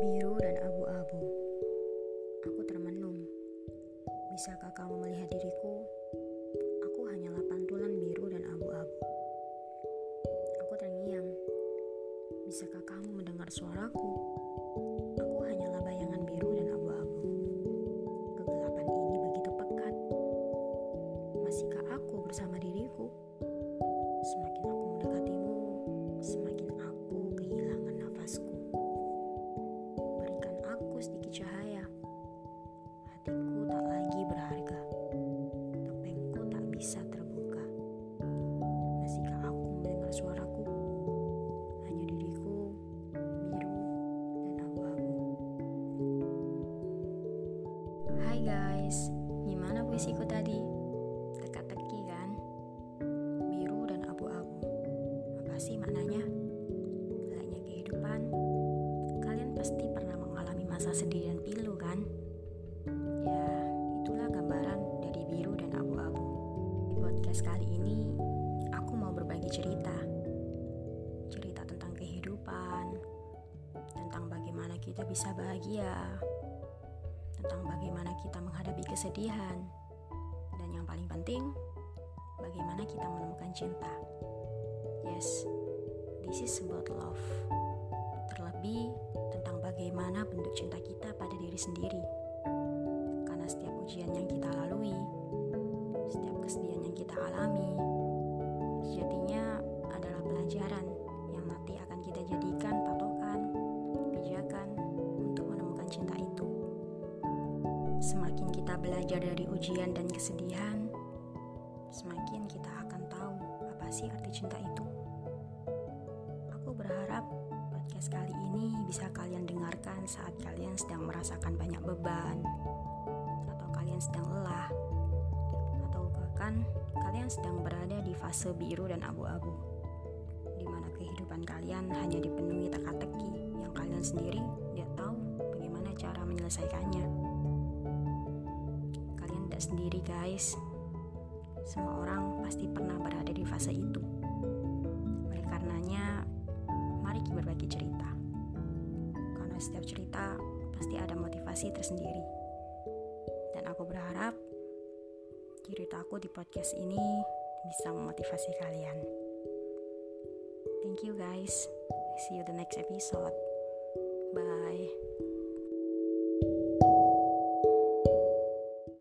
biru dan abu-abu. Aku termenung. Bisakah kamu melihat diriku? Aku hanyalah pantulan biru dan abu-abu. Aku terngiang. Bisakah kamu mendengar suaraku? Aku hanyalah bayangan biru dan abu-abu. Kegelapan ini begitu pekat. Masihkah aku bersama diri Guys, gimana puisiku tadi? Teka-teki kan? Biru dan abu-abu. Apa sih maknanya? Layaknya kehidupan, kalian pasti pernah mengalami masa sedih dan pilu kan? Ya, itulah gambaran dari biru dan abu-abu. Di podcast kali ini, aku mau berbagi cerita. Cerita tentang kehidupan, tentang bagaimana kita bisa bahagia, tentang bagaimana kita menghadapi kesedihan, dan yang paling penting, bagaimana kita menemukan cinta. Yes, this is about love. Terlebih tentang bagaimana bentuk cinta kita pada diri sendiri. Karena setiap ujian yang kita lalui, setiap kesedihan yang kita alami, kita belajar dari ujian dan kesedihan, semakin kita akan tahu apa sih arti cinta itu. Aku berharap podcast kali ini bisa kalian dengarkan saat kalian sedang merasakan banyak beban, atau kalian sedang lelah, atau bahkan kalian sedang berada di fase biru dan abu-abu, di mana kehidupan kalian hanya dipenuhi teka-teki yang kalian sendiri tidak tahu bagaimana cara menyelesaikannya. Sendiri guys, semua orang pasti pernah berada di fase itu. Oleh karenanya, mari kita berbagi cerita. Karena setiap cerita pasti ada motivasi tersendiri. Dan aku berharap ceritaku di podcast ini bisa memotivasi kalian. Thank you guys. See you the next episode.